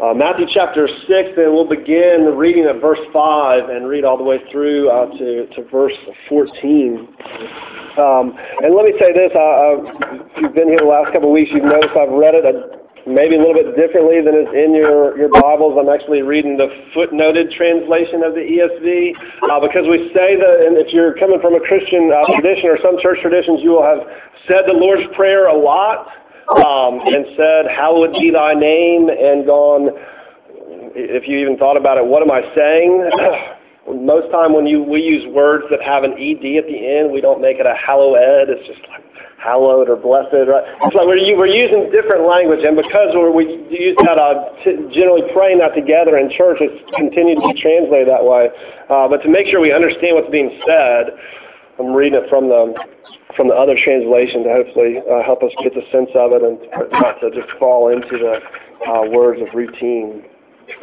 Uh, Matthew chapter 6, then we'll begin reading at verse 5 and read all the way through uh, to, to verse 14. Um, and let me say this, uh, if you've been here the last couple of weeks, you've noticed I've read it a, maybe a little bit differently than it's in your, your Bibles. I'm actually reading the footnoted translation of the ESV uh, because we say that, and if you're coming from a Christian uh, tradition or some church traditions, you will have said the Lord's Prayer a lot and said, Hallowed be thy name, and gone, if you even thought about it, what am I saying? Most time when you we use words that have an ed at the end, we don't make it a hallowed. It's just like hallowed or blessed. Right? It's like we're, we're using different language, and because we're, we use that uh, t- generally praying that together in church, it's continued to be translated that way. Uh, but to make sure we understand what's being said, I'm reading it from the from the other translation to hopefully uh, help us get the sense of it and not to just fall into the uh, words of routine.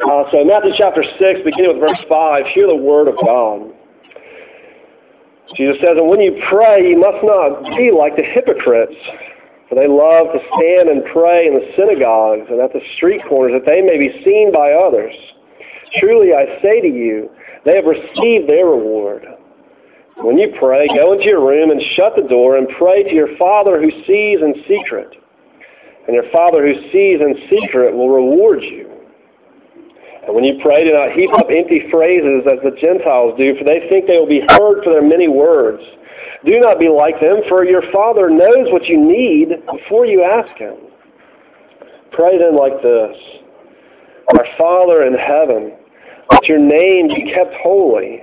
Uh, so Matthew chapter 6, beginning with verse 5, hear the word of God. Jesus says, And when you pray, you must not be like the hypocrites, for they love to stand and pray in the synagogues and at the street corners that they may be seen by others. Truly I say to you, they have received their reward. When you pray, go into your room and shut the door and pray to your Father who sees in secret. And your Father who sees in secret will reward you. And when you pray, do not heap up empty phrases as the Gentiles do, for they think they will be heard for their many words. Do not be like them, for your Father knows what you need before you ask Him. Pray then like this Our Father in heaven, let your name be kept holy.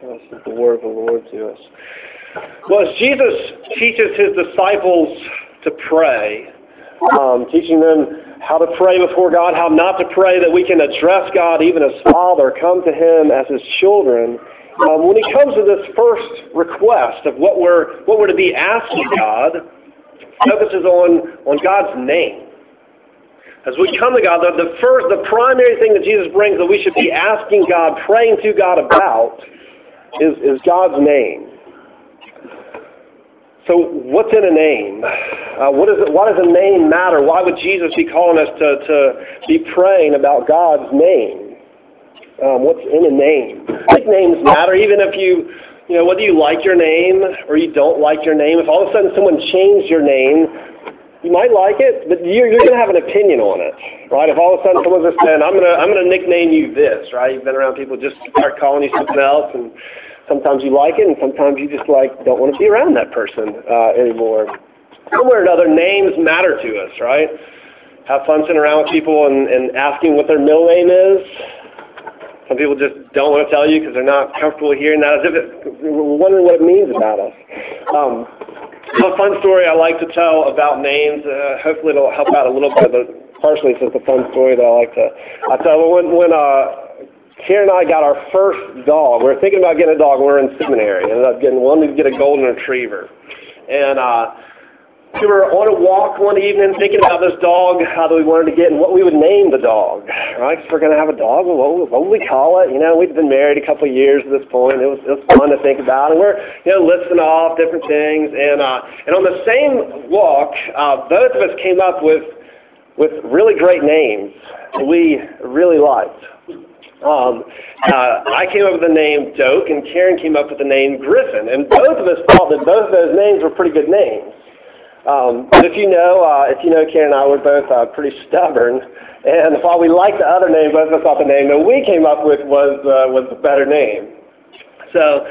The word of the Lord to us. Well, as Jesus teaches his disciples to pray, um, teaching them how to pray before God, how not to pray, that we can address God even as Father, come to Him as His children. Um, when he comes to this first request of what we're what we're to be asking God, focuses on on God's name. As we come to God, the, the first, the primary thing that Jesus brings that we should be asking God, praying to God about, is, is God's name. So what's in a name? Uh, what, is it, why does a name matter? Why would Jesus be calling us to, to be praying about God's name? Um, what's in a name? I think names matter, even if you, you know, whether you like your name or you don't like your name. If all of a sudden someone changed your name, you might like it, but you're, you're going to have an opinion on it, right? If all of a sudden someone's just saying, I'm going to, I'm going to nickname you this, right? You've been around people just start calling you something else, and sometimes you like it, and sometimes you just like don't want to be around that person uh, anymore. Somewhere or another, names matter to us, right? Have fun sitting around with people and, and asking what their middle name is. Some people just don't want to tell you because they're not comfortable hearing that, as if it, wondering what it means about us. Um, a fun story I like to tell about names. Uh, hopefully, it'll help out a little bit, but partially it's just a fun story that I like to. I tell when when uh, Karen and I got our first dog. We were thinking about getting a dog. We were in seminary. Ended up getting one to get a golden retriever, and. uh we were on a walk one evening thinking about this dog, how we wanted to get, and what we would name the dog. Right? Because we're going to have a dog. Well, what, what would we call it? You know, we'd been married a couple of years at this point. It was, it was fun to think about, and we're you know listing off different things. And uh, and on the same walk, uh, both of us came up with with really great names that we really liked. Um, uh, I came up with the name Doak, and Karen came up with the name Griffin, and both of us thought that both of those names were pretty good names. Um, but if you know, uh, if you know Karen and I, we're both uh, pretty stubborn. And while we liked the other name, both of us thought the name that we came up with was uh, was the better name. So,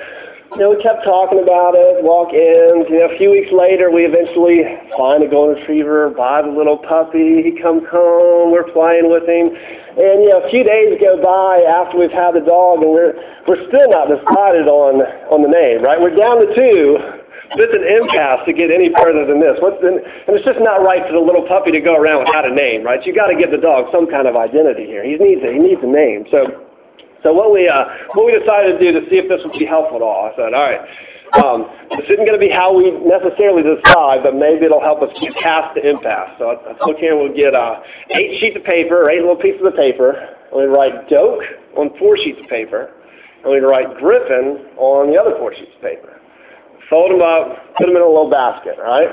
you know, we kept talking about it, walk in. You know, a few weeks later, we eventually find a golden retriever, buy the little puppy. He comes home. We're playing with him. And you know, a few days go by after we've had the dog, and we're we're still not decided on on the name. Right? We're down to two it's an impasse to get any further than this. What's the, and it's just not right for the little puppy to go around without a name, right? You got to give the dog some kind of identity here. He needs a, he needs a name. So, so what we uh, what we decided to do to see if this would be helpful at all, I said, all right. Um, this isn't going to be how we necessarily decide, but maybe it'll help us get past the impasse. So I, told Karen we'll get uh, eight sheets of paper, eight little pieces of paper, and we write Doak on four sheets of paper, and we'd write Griffin on the other four sheets of paper. Fold them up, put them in a little basket, right?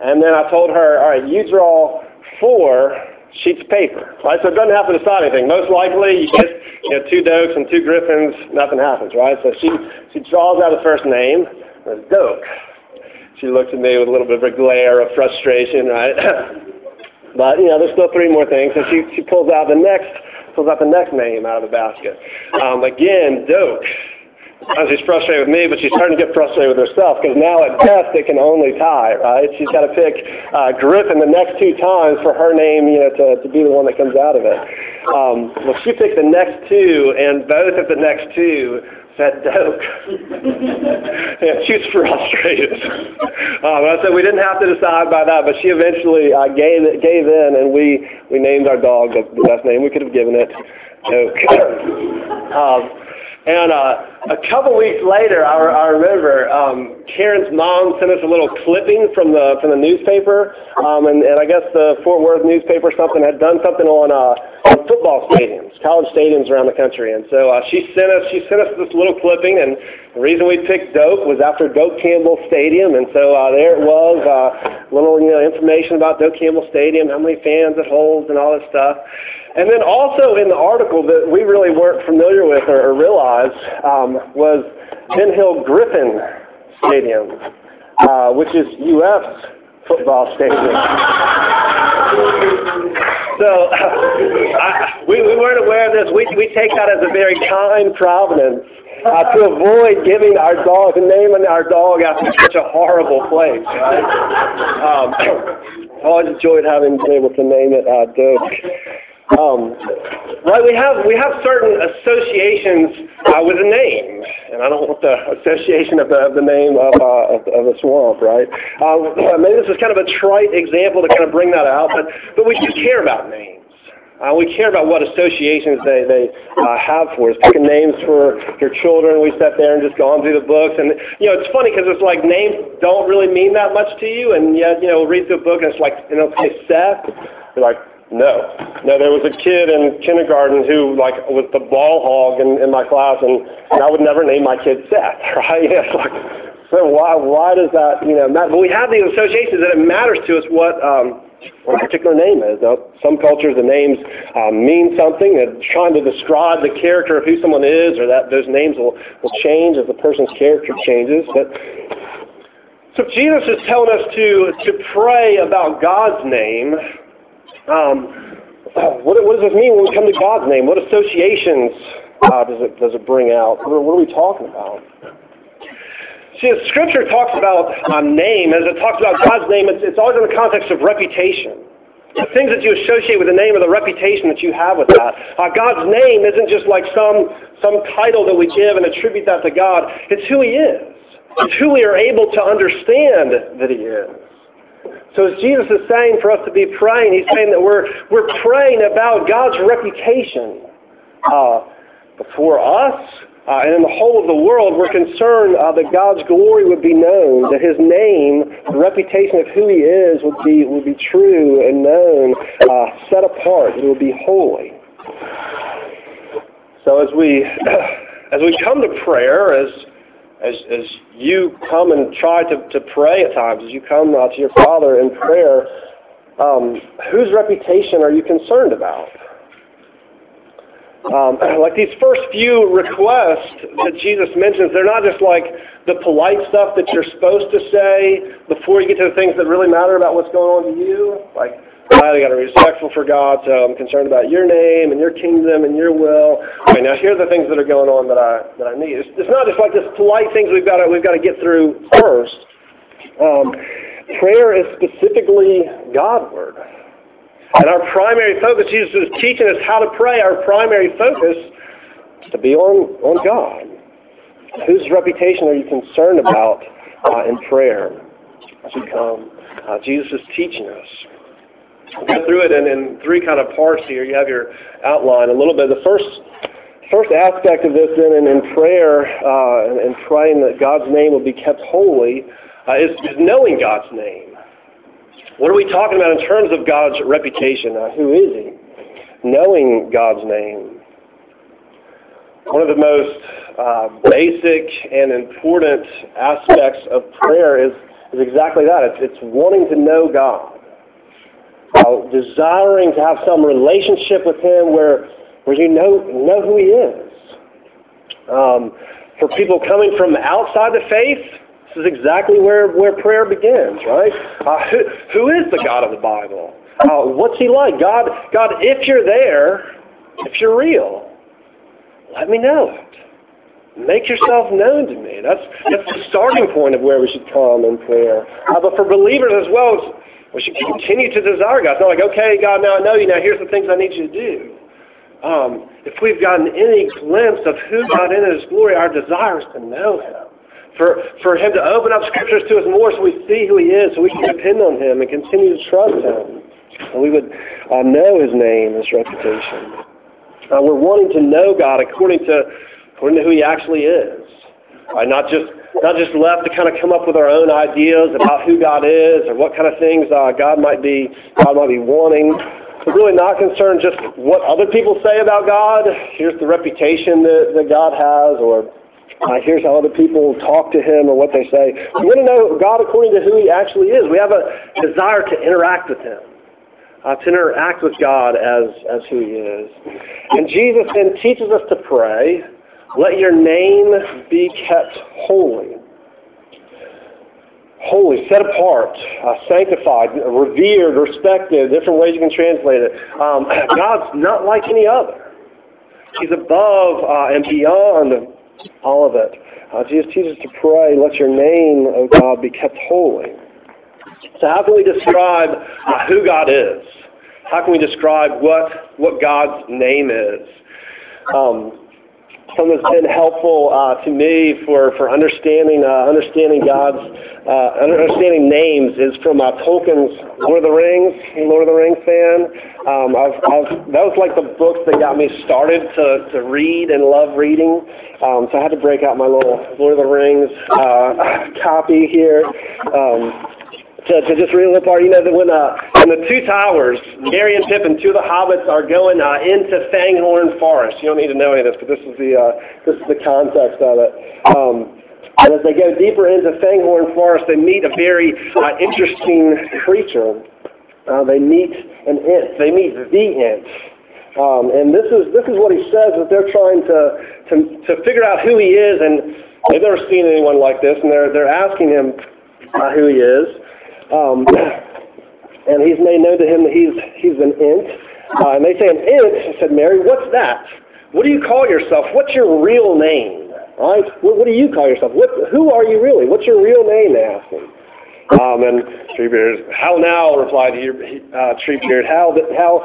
And then I told her, all right, you draw four sheets of paper, right? So it doesn't have to decide anything. Most likely, you get you know, two Dokes and two Griffins, nothing happens, right? So she she draws out the first name, it's Doak. She looks at me with a little bit of a glare of frustration, right? but you know, there's still three more things. So she she pulls out the next pulls out the next name out of the basket. Um, again, Doak. Sometimes she's frustrated with me, but she's starting to get frustrated with herself because now at best it can only tie, right? She's got to pick uh, Griffin the next two times for her name, you know, to, to be the one that comes out of it. Um, well, she picked the next two, and both of the next two said Doak. yeah, she was frustrated. um, I said we didn't have to decide by that, but she eventually uh, gave it, gave in, and we we named our dog the, best name we could have given it, Doak. um, and uh, a couple weeks later, I, I remember um, Karen's mom sent us a little clipping from the from the newspaper, um, and, and I guess the Fort Worth newspaper or something had done something on, uh, on football stadiums, college stadiums around the country, and so uh, she sent us she sent us this little clipping, and the reason we picked Doak was after Doak Campbell Stadium, and so uh, there it was, uh, little you know information about Doak Campbell Stadium, how many fans it holds, and all this stuff. And then also in the article that we really weren't familiar with or, or realized um, was Ben Hill Griffin Stadium, uh, which is UF's football stadium. so I, we, we weren't aware of this. We, we take that as a very kind providence uh, to avoid giving our dog, naming our dog after such a horrible place. Right? Um, I always enjoyed having been able to name it uh, Doak. Um, right, we have we have certain associations uh, with a name, and I don't want the association of the, of the name of, uh, of, of the swamp, right? Uh, maybe this is kind of a trite example to kind of bring that out, but but we do care about names. Uh, we care about what associations they, they uh, have for us. Picking names for your children, we sat there and just gone through the books. And, you know, it's funny because it's like names don't really mean that much to you. And yet, you know, read through a book and it's like, you know, say Seth. You're like, no. No, there was a kid in kindergarten who, like, was the ball hog in, in my class, and, and I would never name my kid Seth, right? It's like, so why, why does that, you know, matter? But we have these associations that it matters to us what, um, what a particular name is. Now, some cultures, the names um, mean something. They're trying to describe the character of who someone is, or that those names will, will change as the person's character changes. But so Jesus is telling us to, to pray about God's name um, what, what, does this mean when we come to God's name? What associations uh, does, it, does it bring out? What, what are we talking about? See, as Scripture talks about a name, as it talks about God's name, it's, it's always in the context of reputation. The things that you associate with the name or the reputation that you have with that. Uh, God's name isn't just like some, some title that we give and attribute that to God. It's who He is. It's who we are able to understand that He is. So as Jesus is saying for us to be praying, he's saying that we're, we're praying about God's reputation uh, before us uh, and in the whole of the world. We're concerned uh, that God's glory would be known, that his name, the reputation of who he is would be, would be true and known, uh, set apart. It would be holy. So as we, as we come to prayer, as as, as you come and try to, to pray at times, as you come uh, to your Father in prayer, um, whose reputation are you concerned about? Um, like these first few requests that Jesus mentions, they're not just like the polite stuff that you're supposed to say before you get to the things that really matter about what's going on to you. Like, I got to be respectful for God, so I'm concerned about your name and your kingdom and your will. Okay, now here are the things that are going on that I that I need. It's, it's not just like this polite things we've got to we've got to get through first. Um, prayer is specifically Godward. And our primary focus, Jesus is teaching us how to pray. Our primary focus is to be on, on God. Whose reputation are you concerned about uh, in prayer we come. Uh, Jesus is teaching us. Go through it in, in three kind of parts here. You have your outline a little bit. The first first aspect of this then in, in prayer uh, and, and, praying that God's name will be kept holy uh, is, is, knowing God's name. What are we talking about in terms of God's reputation? Uh, who is He? Knowing God's name. One of the most uh, basic and important aspects of prayer is, is exactly that. It's, it's wanting to know God. Desiring to have some relationship with Him where where you know, know who he is. Um, for people coming from outside the faith, this is exactly where, where prayer begins, right? Uh, who, who is the God of the Bible? Uh, what's he like? God, God, if you're there, if you're real, let me know it. Make yourself known to me. That's, that's the starting point of where we should come in prayer. Uh, but for believers as well, we should continue to desire God. It's not like, okay, God, now I know you. Now here's the things I need you to do um, if we've gotten any glimpse of who God is in His glory, our desire is to know Him. For, for Him to open up Scriptures to us more so we see who He is, so we can depend on Him and continue to trust Him. And we would uh, know His name, His reputation. Uh, we're wanting to know God according to, according to who He actually is. Uh, not just not just left to kind of come up with our own ideas about who God is or what kind of things uh, God might be God might be wanting We're really not concerned just what other people say about God. Here's the reputation that, that God has, or uh, here's how other people talk to him or what they say. We want to know God according to who he actually is. We have a desire to interact with him, uh, to interact with God as, as who he is. And Jesus then teaches us to pray, let your name be kept holy holy, set apart, uh, sanctified, revered, respected, different ways you can translate it. Um, God's not like any other. He's above uh, and beyond all of it. Uh, Jesus teaches us to pray, let your name, O God, be kept holy. So how can we describe uh, who God is? How can we describe what, what God's name is? Um, something that's been helpful uh, to me for, for understanding uh, understanding God's uh, understanding names is from uh, Tolkien's Lord of the Rings. Lord of the Rings fan. Um, I've, I've, that was like the books that got me started to, to read and love reading. Um, so I had to break out my little Lord of the Rings uh, copy here. Um, to, to just reel apart, you know, that when, uh, when the two towers, Merry and Pippin, two of the hobbits, are going uh, into Fangorn Forest. You don't need to know any of this, but this is the, uh, this is the context of it. Um, and as they go deeper into Fangorn Forest, they meet a very uh, interesting creature. Uh, they meet an Ent. They meet the Ent. Um, and this is this is what he says that they're trying to, to to figure out who he is, and they've never seen anyone like this, and they're they're asking him uh, who he is. Um, and he's made known to him that he's, he's an Ent. Uh, and they say, an Ent, said Merry, what's that? What do you call yourself? What's your real name? Right? What, what do you call yourself? What, who are you really? What's your real name, they ask him. Um, and Treebeard, how now, replied he, uh, Treebeard, how, that, how,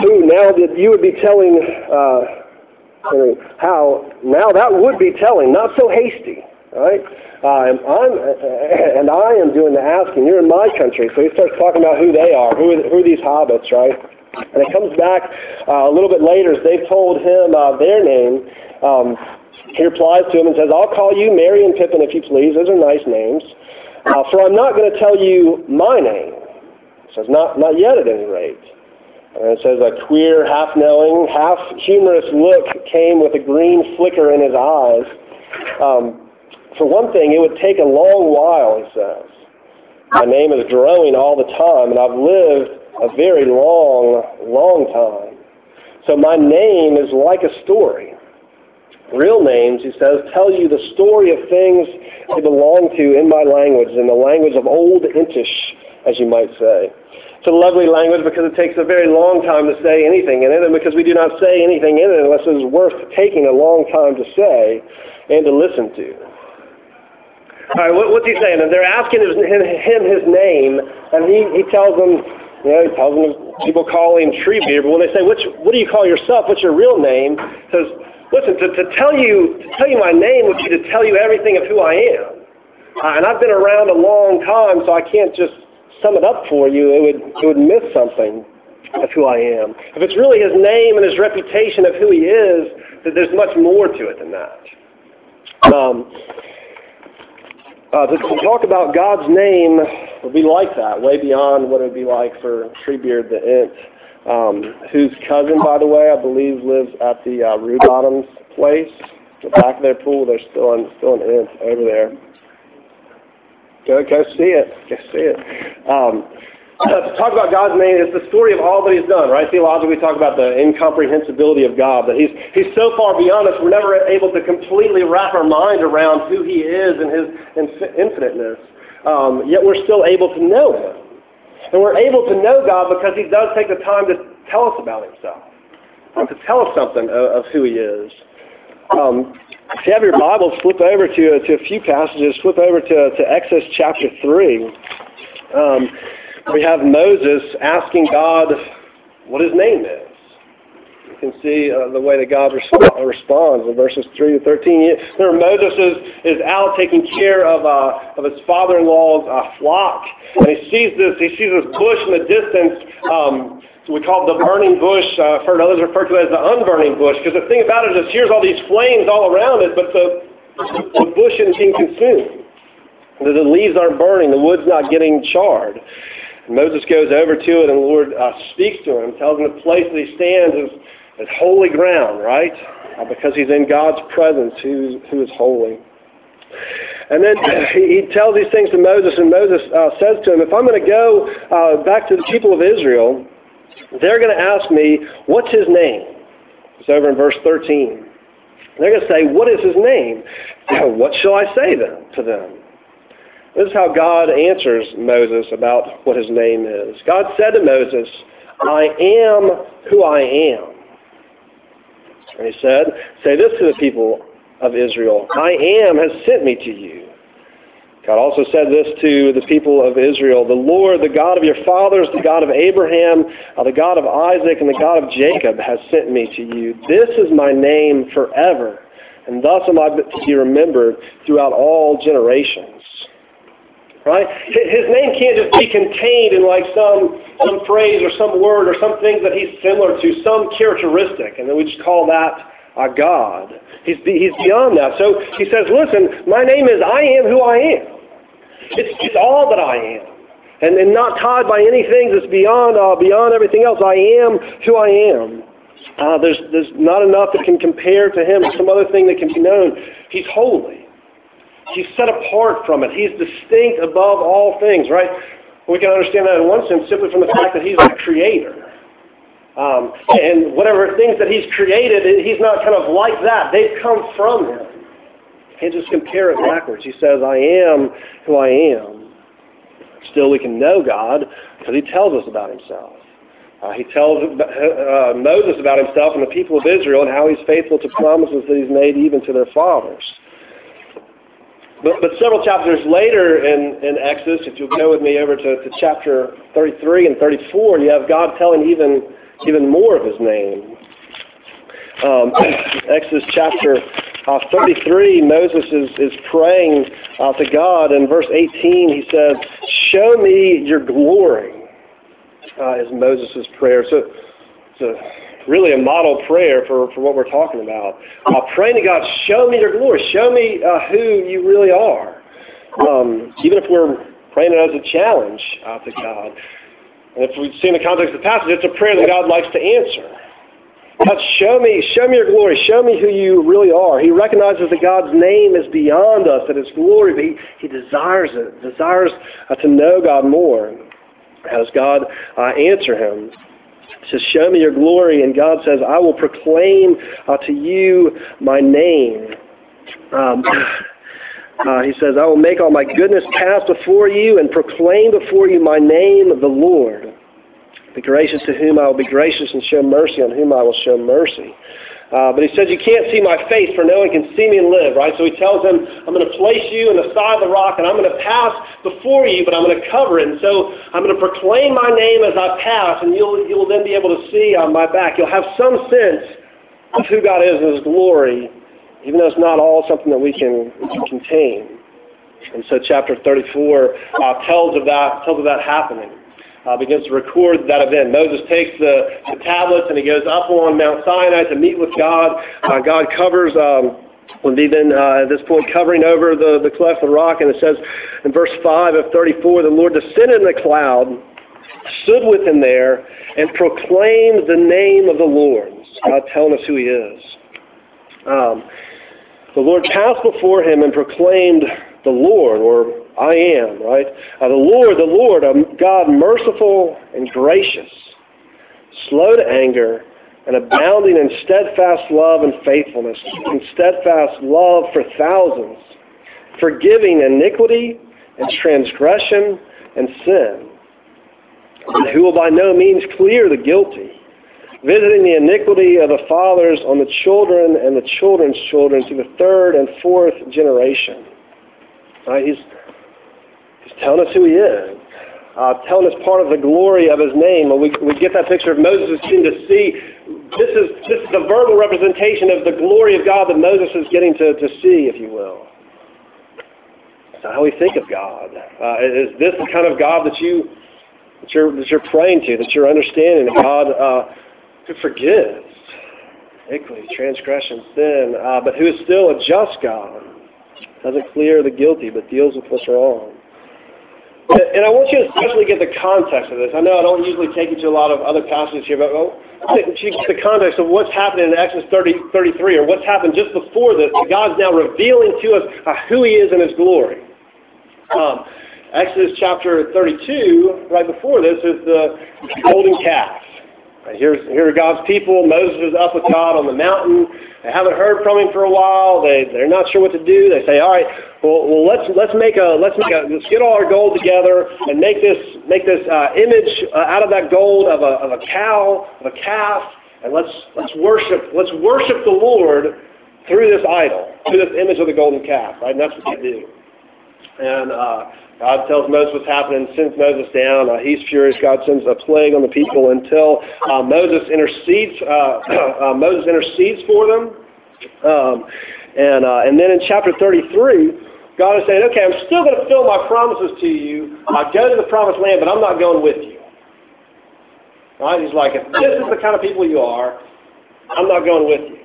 who, now that you would be telling, uh, how, now that would be telling, not so hasty. Right? Uh, and, I'm, and I am doing the asking. You're in my country. So he starts talking about who they are. Who are, who are these hobbits, right? And it comes back uh, a little bit later as they've told him uh, their name. Um, he replies to him and says, I'll call you Merry and Pippin if you please. Those are nice names. Uh, for I'm not going to tell you my name. He says, not, not yet at any rate. And it says a queer, half-knowing, half-humorous look came with a green flicker in his eyes. Um, for one thing, it would take a long while, he says. My name is growing all the time, and I've lived a very long, long time. So my name is like a story. Real names, he says, tell you the story of things they belong to in my language, in the language of old Entish, as you might say. It's a lovely language because it takes a very long time to say anything in it, and because we do not say anything in it unless it's worth taking a long time to say and to listen to. All right, what, what's he saying? And they're asking his, him his name, and he, he tells them, you know, he tells them people call him Treebeard, but when they say, Which, what do you call yourself? What's your real name? He says, listen, to, to tell you to tell you my name would be to tell you everything of who I am. uh, and I've been around a long time, so I can't just sum it up for you. It would, it would miss something of who I am. If it's really his name and his reputation of who he is, that there's much more to it than that. Um, uh, to, talk about God's name would be like that, way beyond what it would be like for Treebeard the Ent, um, whose cousin, by the way, I believe lives at the uh, Rue Bottoms place, the back of their pool. There's still an, still an Ent over there. Go, go see it. Go see it. Um, to talk about God's name is the story of all that He's done, right? Theologically, we talk about the incomprehensibility of God, that He's He's so far beyond us, we're never able to completely wrap our mind around who He is and His infiniteness. Um, yet we're still able to know Him, and we're able to know God because He does take the time to tell us about Himself, um, to tell us something of, of who He is. Um, if you have your Bibles, flip over to, to a few passages. Flip over to, to Exodus chapter 3. Um, we have Moses asking God what his name is. You can see uh, the way that God resp- responds in verses 3 to 13. There, Moses is, is out taking care of, uh, of his father-in-law's uh, flock, and he sees this. He sees this bush in the distance. Um, we call it the burning bush. Uh, others refer to it as the unburning bush, because the thing about it is here's all these flames all around it, but the, the bush isn't being consumed. The leaves aren't burning. The wood's not getting charred. Moses goes over to it, and the Lord uh, speaks to him, tells him the place that he stands is, is holy ground, right? Uh, because he's in God's presence, who, who is holy. And then he, he tells these things to Moses, and Moses uh, says to him, If I'm going to go uh, back to the people of Israel, they're going to ask me, what's his name? It's over in verse 13. They're going to say, what is his name? What shall I say then to them? This is how God answers Moses about what his name is. God said to Moses, I am who I am. And he said, say this to the people of Israel, I am has sent me to you. God also said this to the people of Israel The Lord, the God of your fathers, the God of Abraham, uh, the God of Isaac, and the God of Jacob has sent me to you. This is my name forever, and thus am I to be remembered throughout all generations. Right? His name can't just be contained in like some, some phrase or some word or some thing that he's similar to, some characteristic, and then we just call that a God. He's, he's beyond that. So he says, listen, my name is I am who I am. It's, it's all that I am. And, and not tied by anything that's beyond, uh, beyond everything else. I am who I am. Uh, there's, there's not enough that can compare to him or some other thing that can be known. He's holy. He's set apart from it. He's distinct above all things, right? We can understand that in one sense simply from the fact that he's the creator. Um, and whatever things that he's created, he's not kind of like that. They've come from him can't just compare it backwards. He says, I am who I am. Still, we can know God because he tells us about himself. Uh, he tells uh, Moses about himself and the people of Israel and how he's faithful to promises that he's made even to their fathers. But, but several chapters later in, in Exodus, if you'll go with me over to, to chapter 33 and 34, you have God telling even, even more of his name. Um, Exodus chapter uh, 33, Moses is, is praying uh, to God. In verse 18, he says, Show me your glory, uh, is Moses' prayer. So a, really a model prayer for, for what we're talking about. Uh, praying to God, show me your glory. Show me uh, who you really are. Um, even if we're praying it as a challenge uh, to God. And if we see in the context of the passage, it's a prayer that God likes to answer. God, show me, show me your glory. Show me who you really are. He recognizes that God's name is beyond us, that His glory, but he, he desires it, desires uh, to know God more. As God uh, answer him, he says, show me your glory. And God says, I will proclaim uh, to you my name. Um, uh, he says, I will make all my goodness pass before you and proclaim before you my name, the Lord. Be gracious to whom I will be gracious and show mercy on whom I will show mercy. Uh, but he says, you can't see my face, for no one can see me and live, right? So he tells them, I'm going to place you in the side of the rock, and I'm going to pass before you, but I'm going to cover it. And so I'm going to proclaim my name as I pass, and you'll, you'll then be able to see on my back. You'll have some sense of who God is and his glory, even though it's not all something that we can, we can contain. And so chapter 34 uh, tells of that tells of that happening. Uh, begins to record that event. Moses takes the, the, tablets and he goes up on Mount Sinai to meet with God. Uh, God covers um, be then uh, at this point covering over the, the cleft of the rock. And it says in verse 5 of 34, the Lord descended in the cloud, stood with him there, and proclaimed the name of the Lord. God telling us who he is. Um, the Lord passed before him and proclaimed the Lord, or I am, right? Uh, the Lord, the Lord, a God merciful and gracious, slow to anger, and abounding in steadfast love and faithfulness, and steadfast love for thousands, forgiving iniquity and transgression and sin, and who will by no means clear the guilty, visiting the iniquity of the fathers on the children and the children's children to the third and fourth generation. Right? He's, he's telling us who he is uh, telling us part of the glory of his name. We, we get that picture of Moses getting to see. This is, this is the verbal representation of the glory of God that Moses is getting to, to see, if you will. That's how we think of God. Uh, is this the kind of God that, you, that, you're, that you're praying to, that you're understanding, that God uh, who forgives iniquity, transgression, sin, uh, but who is still a just God? Doesn't clear the guilty, but deals with what's wrong. And I want you to especially get the context of this. I know I don't usually take you to a lot of other passages here, but you get the context of what's happening in Exodus 30, 33, or what's happened just before this. God's now revealing to us uh, who He is in His glory. Um, Exodus chapter 32, right before this, is the golden calf. Here's, here are God's people. Moses is up with God on the mountain. They haven't heard from him for a while. They, they're not sure what to do. They say, all right, well, well let's, let's make a, let's make a, let's get all our gold together and make this, make this uh, image uh, out of that gold of a, of a cow, of a calf, and let's, let's worship, let's worship the Lord through this idol, through this image of the golden calf, right? And that's what they do. And, uh, God tells Moses what's happening, sends Moses down. Uh, he's furious. God sends a plague on the people until uh, Moses intercedes. Uh, uh Moses intercedes for them. Um, and uh, and then in chapter 33, God is saying, "Okay, I'm still going to fill my promises to you. I go to the promised land, but I'm not going with you." Right? He's like, "If this is the kind of people you are, I'm not going with you."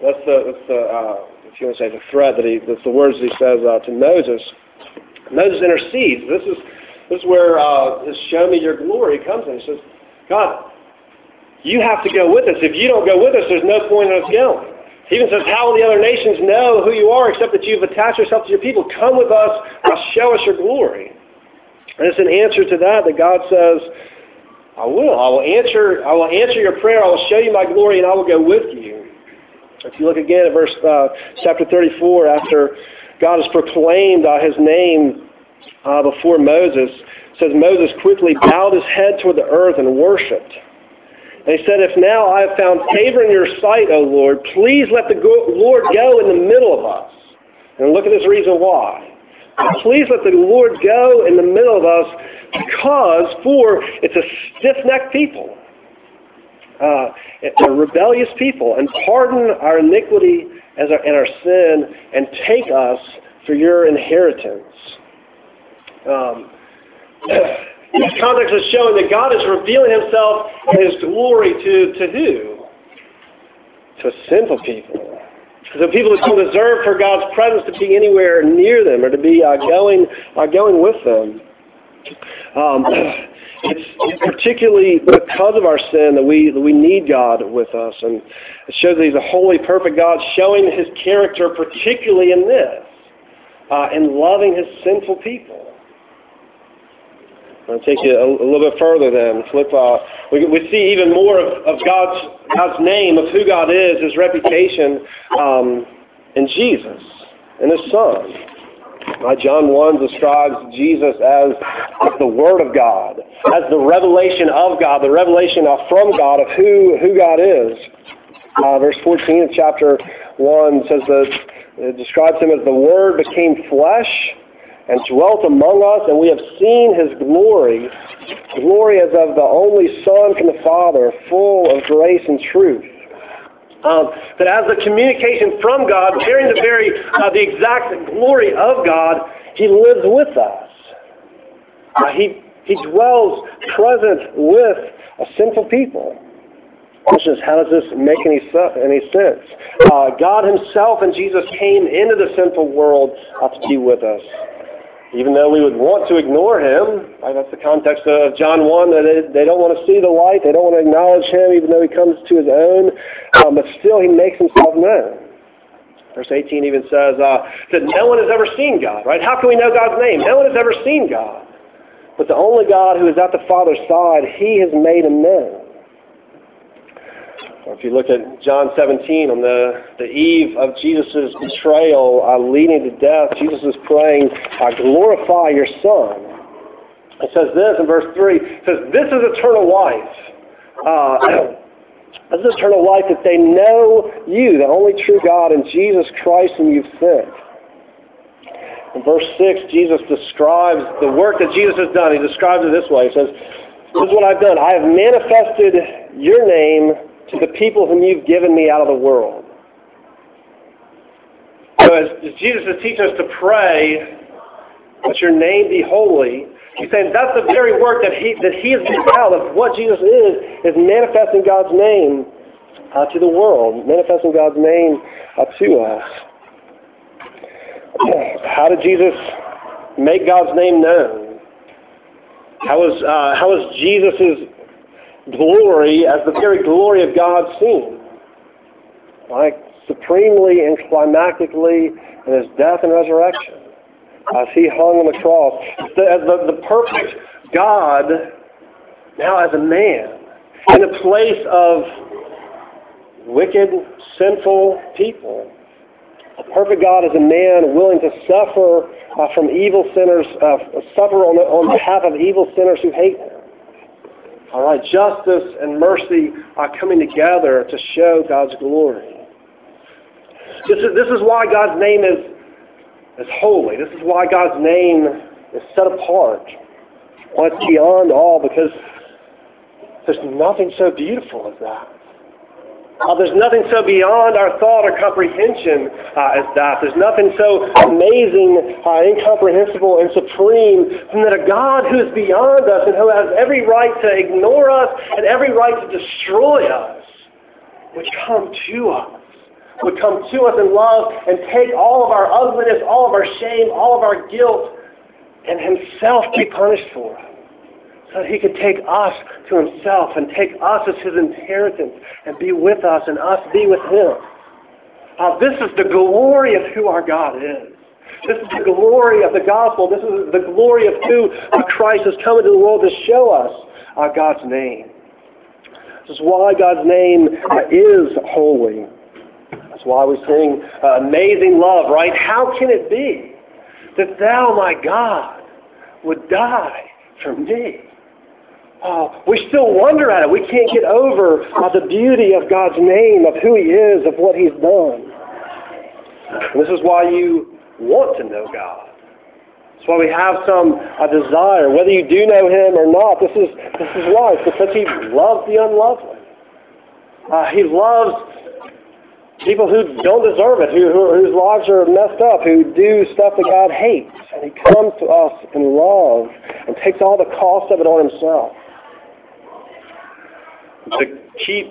That's the that's the uh, if you want to say the threat that he that's the words he says to Moses. Moses intercedes. This is, this is where uh, this show me your glory comes in. He says, God, you have to go with us. If you don't go with us, there's no point in us going. He even says, how will the other nations know who you are except that you've attached yourself to your people? Come with us. I'll show us your glory. And it's an answer to that that God says, I will. I will answer, I will answer your prayer. I will show you my glory and I will go with you. If you look again at verse uh, chapter 34, after God has proclaimed uh, his name uh, before Moses. Says Moses quickly bowed his head toward the earth and worshipped. And he said, If now I have found favor in your sight, O Lord, please let the go- Lord go in the middle of us. And look at this reason why. Please let the Lord go in the middle of us because, for it's a stiff-necked people. Uh, a rebellious people, and pardon our iniquity and our sin and take us for your inheritance. Um, this context is showing that God is revealing himself and his glory to, to who? To sinful people. To people that don't deserve for God's presence to be anywhere near them or to be uh, going, uh, going with them. Um, it's particularly because of our sin that we, that we need God with us. And it shows that He's a holy, perfect God, showing His character particularly in this, uh, in loving His sinful people. I'll take you a, a little bit further then. Flip, uh, we, we see even more of, of God's, God's name, of who God is, His reputation um, in Jesus and His Son. John 1 describes Jesus as the Word of God, as the revelation of God, the revelation from God of who, who God is. Uh, verse 14 of chapter 1 says that it describes him as the Word became flesh and dwelt among us, and we have seen his glory, glory as of the only Son from the Father, full of grace and truth. Um, that as a communication from God, bearing the very uh, the exact glory of God, He lives with us. Uh, he, he dwells present with a sinful people. Question is, how does this make any, any sense? Uh, God himself and Jesus came into the sinful world uh, to be with us. Even though we would want to ignore him, right, that's the context of John 1, that they, they don't want to see the light, they don't want to acknowledge him, even though he comes to his own, um, but still he makes himself known. Verse 18 even says uh, that no one has ever seen God, right? How can we know God's name? No one has ever seen God. But the only God who is at the Father's side, he has made him known. If you look at John 17, on the, the eve of Jesus' betrayal, uh, leading to death, Jesus is praying, uh, glorify your Son. It says this in verse 3, it says, this is eternal life. Uh, this is eternal life that they know you, the only true God, and Jesus Christ whom you've sent. In verse 6, Jesus describes the work that Jesus has done. He describes it this way. He says, This is what I've done. I have manifested your name to the people whom you've given me out of the world. So as, Jesus is teaching us to pray, that your name be holy, he's saying that's the very work that he, that he has been out of what Jesus is, is manifesting God's name uh, to the world, manifesting God's name uh, to us. How did Jesus make God's name known? How was, uh, how was Jesus' glory as the very glory of God seen? Like supremely and climactically in his death and resurrection. As he hung on the cross. The, the, the perfect God now as a man in a place of wicked, sinful people a perfect God is a man willing to suffer uh, from evil sinners, uh, suffer on, the, on behalf of evil sinners who hate him. All right, justice and mercy are coming together to show God's glory. This is, this is why God's name is, is holy. This is why God's name is set apart. It's beyond all because there's nothing so beautiful as that. Uh, there's nothing so beyond our thought or comprehension uh, as that. There's nothing so amazing, uh, incomprehensible, and supreme than that a God who is beyond us and who has every right to ignore us and every right to destroy us would come to us, would come to us in love and take all of our ugliness, all of our shame, all of our guilt, and himself be punished for us so that he could take us to himself and take us as his inheritance and be with us and us be with him. Uh, this is the glory of who our God is. This is the glory of the gospel. This is the glory of who Christ has come into the world to show us uh, God's name. This is why God's name uh, is holy. That's why we sing uh, Amazing Love, right? How can it be that thou, my God, would die for me? Uh, we still wonder at it. We can't get over uh, the beauty of God's name, of who He is, of what He's done. And this is why you want to know God. That's why we have some uh, desire, whether you do know Him or not. This is this is why. It's because He loves the unlovely. Uh, he loves people who don't deserve it, who, who, whose lives are messed up, who do stuff that God hates. And He comes to us in love and takes all the cost of it on Himself to keep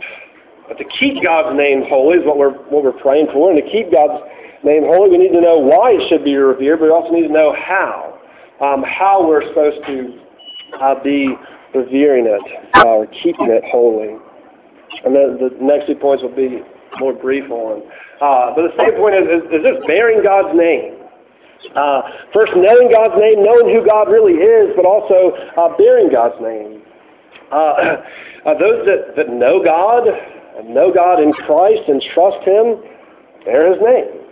to keep God's name holy is what we're what we're praying for, and to keep God's name holy, we need to know why it should be revered, but we also need to know how um, how we're supposed to uh, be revering it uh, or keeping it holy. And then the next two points will be more brief on. Uh, but the second point is, is, is this bearing God's name. Uh, first, knowing God's name, knowing who God really is, but also uh, bearing God's name. Uh, uh, those that, that know God, and know God in Christ and trust Him, bear His name.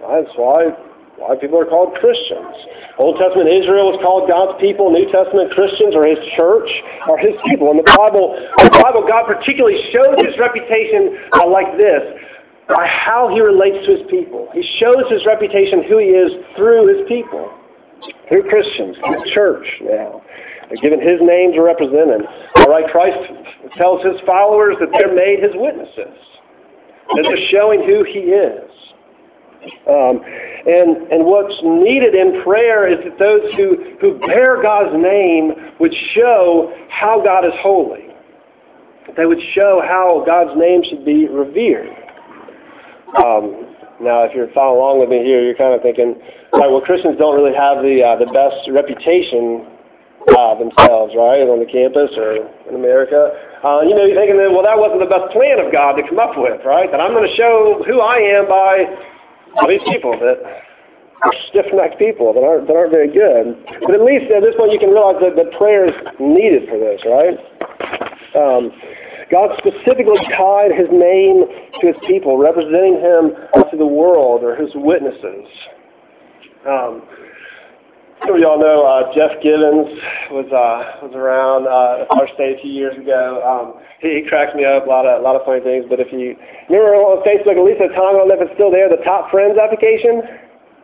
That's why why people are called Christians. Old Testament Israel was called God's people. New Testament Christians or His church are His people. In the Bible, the Bible, God particularly shows His reputation uh, like this by how He relates to His people. He shows His reputation, who He is, through His people, through Christians, His church now. Given his name to represent him. All right, Christ tells his followers that they're made his witnesses. They're showing who he is. Um, and, and what's needed in prayer is that those who, who bear God's name would show how God is holy. They would show how God's name should be revered. Um, now, if you're following along with me here, you're kind of thinking, right, well, Christians don't really have the, uh, the best reputation uh, themselves, right, on the campus or in America. Uh, you know, you're thinking that, well, that wasn't the best plan of God to come up with, right? That I'm going to show who I am by these people that are stiff-necked people that aren't, that aren't very good. But at least at this point you can realize that, that prayer is needed for this, right? Um, God specifically tied his name to his people, representing him to the world or his witnesses. Um, of y'all know uh, Jeff Givens was uh, was around uh, our state a few years ago. Um, he, cracks me up a lot of a lot of funny things. But if you remember on Facebook, at least at the time, I don't know if it's still there, the Top Friends application.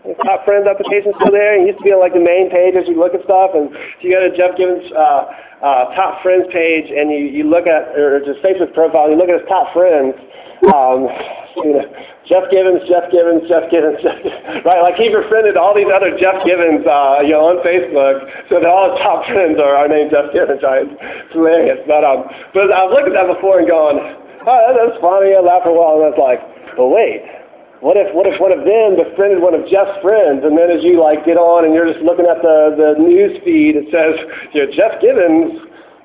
The Top Friends application still there. It used to be on like the main page as you look at stuff. And if you go to Jeff Givens' uh, uh, Top Friends page and you, you look at or just Facebook profile, you look at his top friends. Um, you know, Jeff Givens, Jeff Givens, Jeff Givens, Jeff, right? Like he befriended all these other Jeff Givens, uh, you know, on Facebook. So that all his top friends are, are named Jeff Givens, right? It's hilarious. But um, but I've looked at that before and going, oh, that's funny. I laughed for a while, and I was like, but wait. What if what if one of them befriended one of Jeff's friends, and then as you like get on and you're just looking at the the news feed, it says, you know, Jeff Givens,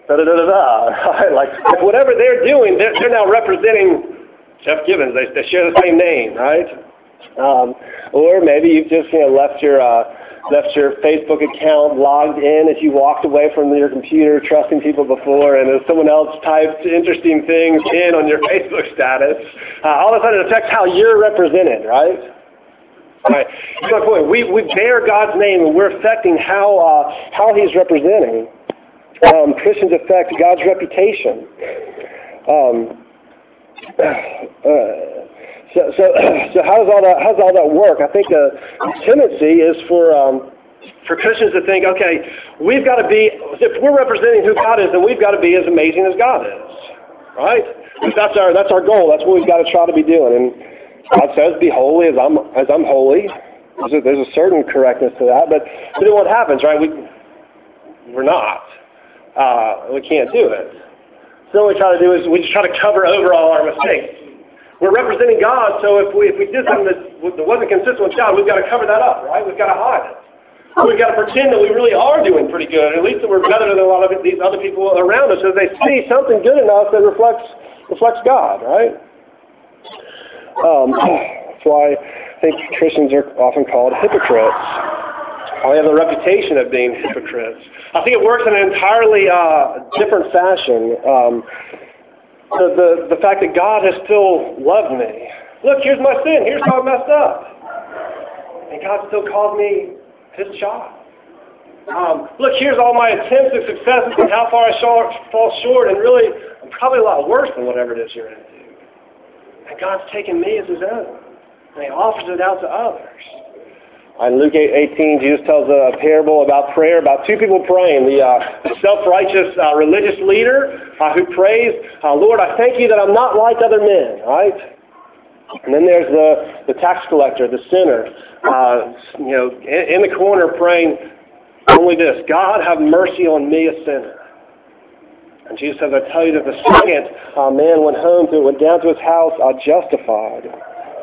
da da da da da. Right? Like, like whatever they're doing, they're, they're now representing Jeff Givens. They, they share the same name, right? Um, or maybe you've just you know left your uh, left your Facebook account logged in as you walked away from your computer, trusting people before, and as someone else typed interesting things in on your Facebook status, uh, all of a sudden it affects how you're represented, right? Right. My point. We, we bear God's name and we're affecting how, uh, how He's representing. Um, Christians affect God's reputation. Um, so, so, so how does all that how does all that work? I think the tendency is for um, for Christians to think, okay, we've got to be if we're representing who God is, then we've got to be as amazing as God is, right? That's our that's our goal. That's what we've got to try to be doing. And God says, "Be holy as I'm as I'm holy." There's a, there's a certain correctness to that, but but then what happens, right? We we're not. Uh, we can't do it. So what we try to do is we just try to cover over all our mistakes. We're representing God, so if we if we did something that, wasn't consistent with God, we've got to cover that up, right? We've got to hide it. We've got to pretend that we really are doing pretty good, at least that we're better than a lot of these other people around us, so they see something good in us that reflects reflects God, right? Um, that's why I think Christians are often called hypocrites. We have a reputation of being hypocrites. I think it works in an entirely uh, different fashion. Um, the, the, the fact that God has still loved me. Look, here's my sin. Here's how I messed up. And God still calls me his child. Um, look, here's all my attempts and successes and how far I short, fall short, and really, I'm probably a lot worse than whatever it is you're into. And God's taken me as his own, and he offers it out to others. In Luke 18, Jesus tells a parable about prayer, about two people praying. The, uh, self-righteous uh, religious leader uh, who prays, uh, Lord, I thank you that I'm not like other men, right? And then there's the, the tax collector, the sinner, uh, you know, in, in the corner praying only this, God have mercy on me, a sinner. And Jesus says, I tell you that the second uh, man went home, to, went down to his house uh, justified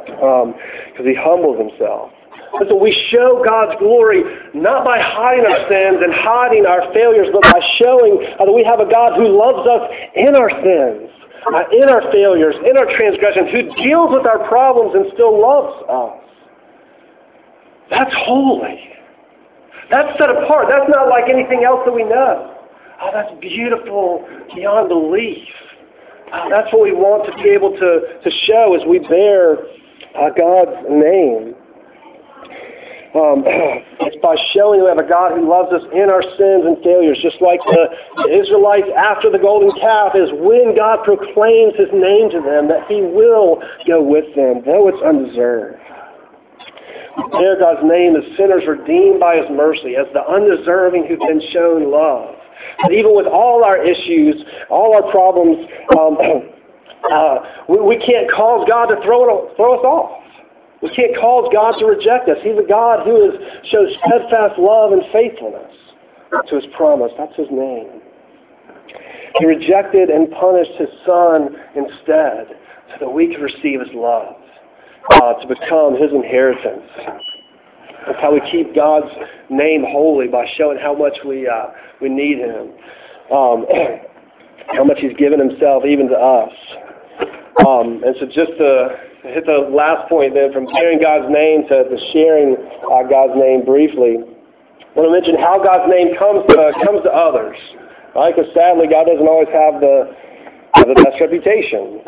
because um, he humbled himself. And so we show God's glory not by hiding our sins and hiding our failures, but by showing that we have a God who loves us in our sins, uh, in our failures, in our transgressions, who deals with our problems and still loves us. That's holy. That's set apart. That's not like anything else that we know. Oh, that's beautiful beyond belief. Oh, that's what we want to be able to, to show as we bear uh, God's name. Um, it's by showing we have a God who loves us in our sins and failures, just like the, Israelites after the golden calf is when God proclaims his name to them that he will go with them, though it's undeserved. There God's name as sinners redeemed by his mercy, as the undeserving who've been shown love. But even with all our issues, all our problems, um, uh, we, we can't cause God to throw, it, throw us off. We can't cause God to reject us. He's a God who is, shows steadfast love and faithfulness to his promise. That's his name. He rejected and punished his son instead so that we could receive his love, uh, to become his inheritance. That's how we keep God's name holy by showing how much we, uh, we need him, um, how much he's given himself even to us. Um, and so just to hit the last point then, from hearing God's name to, to sharing uh, God's name briefly, I want to mention how God's name comes to, comes to others. Right? Because sadly, God doesn't always have the, the best reputation.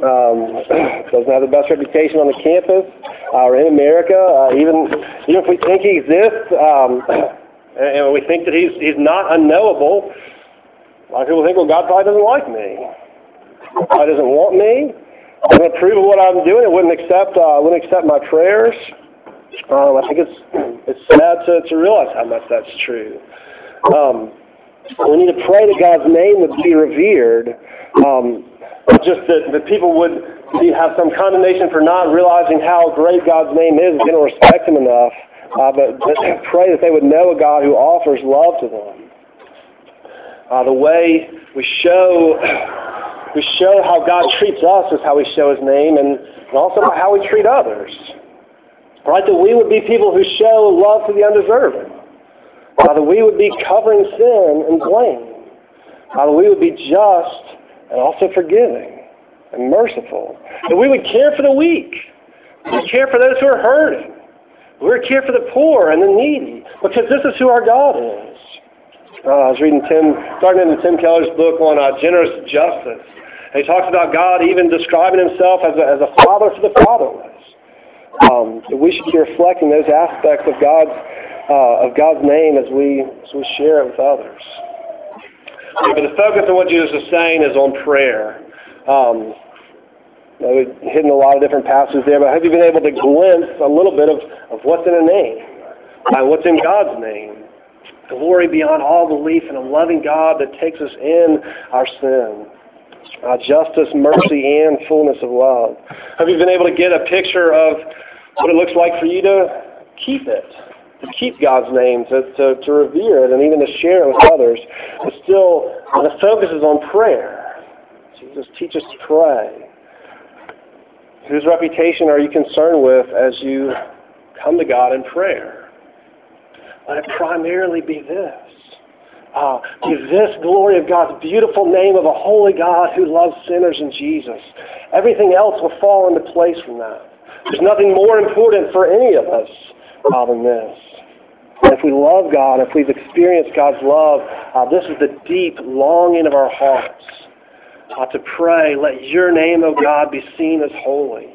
Um, doesn't have the best reputation on the campus uh, or in America. Uh, even even if we think he exists, um, and we think that he's he's not unknowable, a lot of people think, well, God probably doesn't like me. God doesn't want me. Doesn't approve of what I'm doing. It wouldn't accept. Uh, wouldn't accept my prayers. Um, I think it's it's sad to, to realize how much that's true. Um, we need to pray that God's name would be revered. Um, just that, that people would be, have some condemnation for not realizing how great God's name is and don't respect Him enough. Uh, but, but pray that they would know a God who offers love to them. Uh, the way we show we show how God treats us is how we show His name, and, also how we treat others. Right? That we would be people who show love to the undeserving. Uh, that we would be covering sin and blame. Uh, that we would be just and also forgiving and merciful. That we would care for the weak. We would care for those who are hurting. We would care for the poor and the needy. Because this is who our God is. Uh, I was reading Tim, starting in Tim Keller's book on uh, generous justice. He talks about God even describing himself as a, as a father to the fatherless. Um, we should be reflecting those aspects of God's uh, of God's name as we as we share it with others. But the focus of what Jesus is saying is on prayer. Um, you know, we've hidden a lot of different passages there, but have you been able to glimpse a little bit of, of what's in a name? Uh, what's in God's name? Glory beyond all belief in a loving God that takes us in our sin uh, justice, mercy, and fullness of love. Have you been able to get a picture of what it looks like for you to keep it, to keep God's name, to, to, to revere it, and even to share it with others? But still, the focus is on prayer. Jesus, teach us to pray. Whose reputation are you concerned with as you come to God in prayer? Let it primarily be this uh, this glory of God's beautiful name of a holy God who loves sinners in Jesus. Everything else will fall into place from that. There's nothing more important for any of us uh, than this. And if we love God, if we've experienced God's love, uh, this is the deep longing of our hearts uh, to pray, let your name, O God, be seen as holy.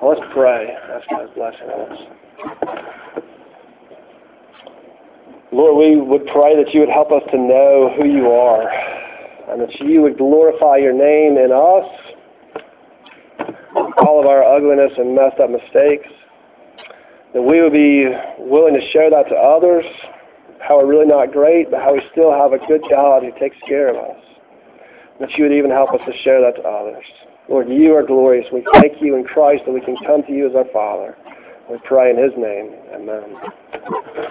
Well, let's pray. Ask God's blessing us. Lord, we would pray that you would help us to know who you are and that you would glorify your name in us, all of our ugliness and messed up mistakes, that we would be willing to share that to others, how we're really not great, but how we still have a good God who takes care of us, that you would even help us to share that to others. Lord, you are glorious. We thank you in Christ that we can come to you as our Father. We pray in his name. Amen.